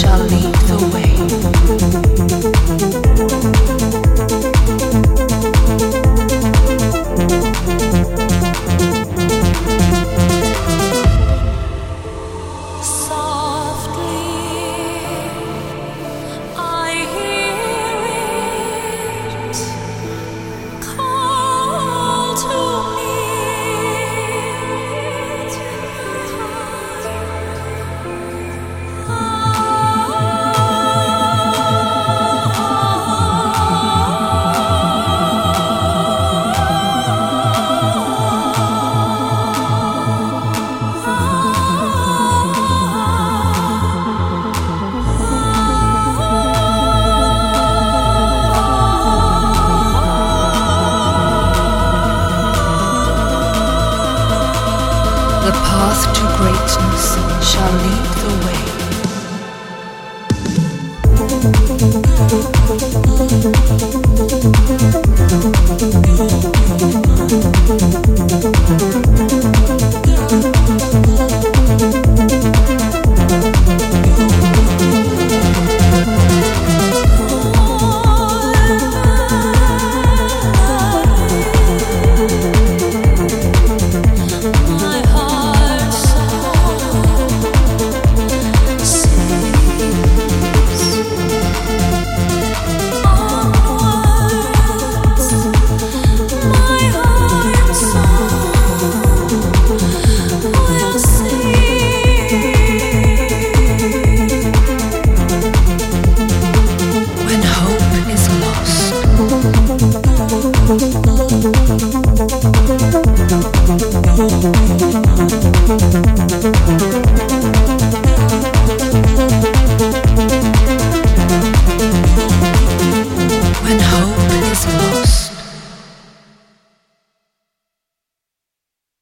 找你。path to greatness shall lead the way.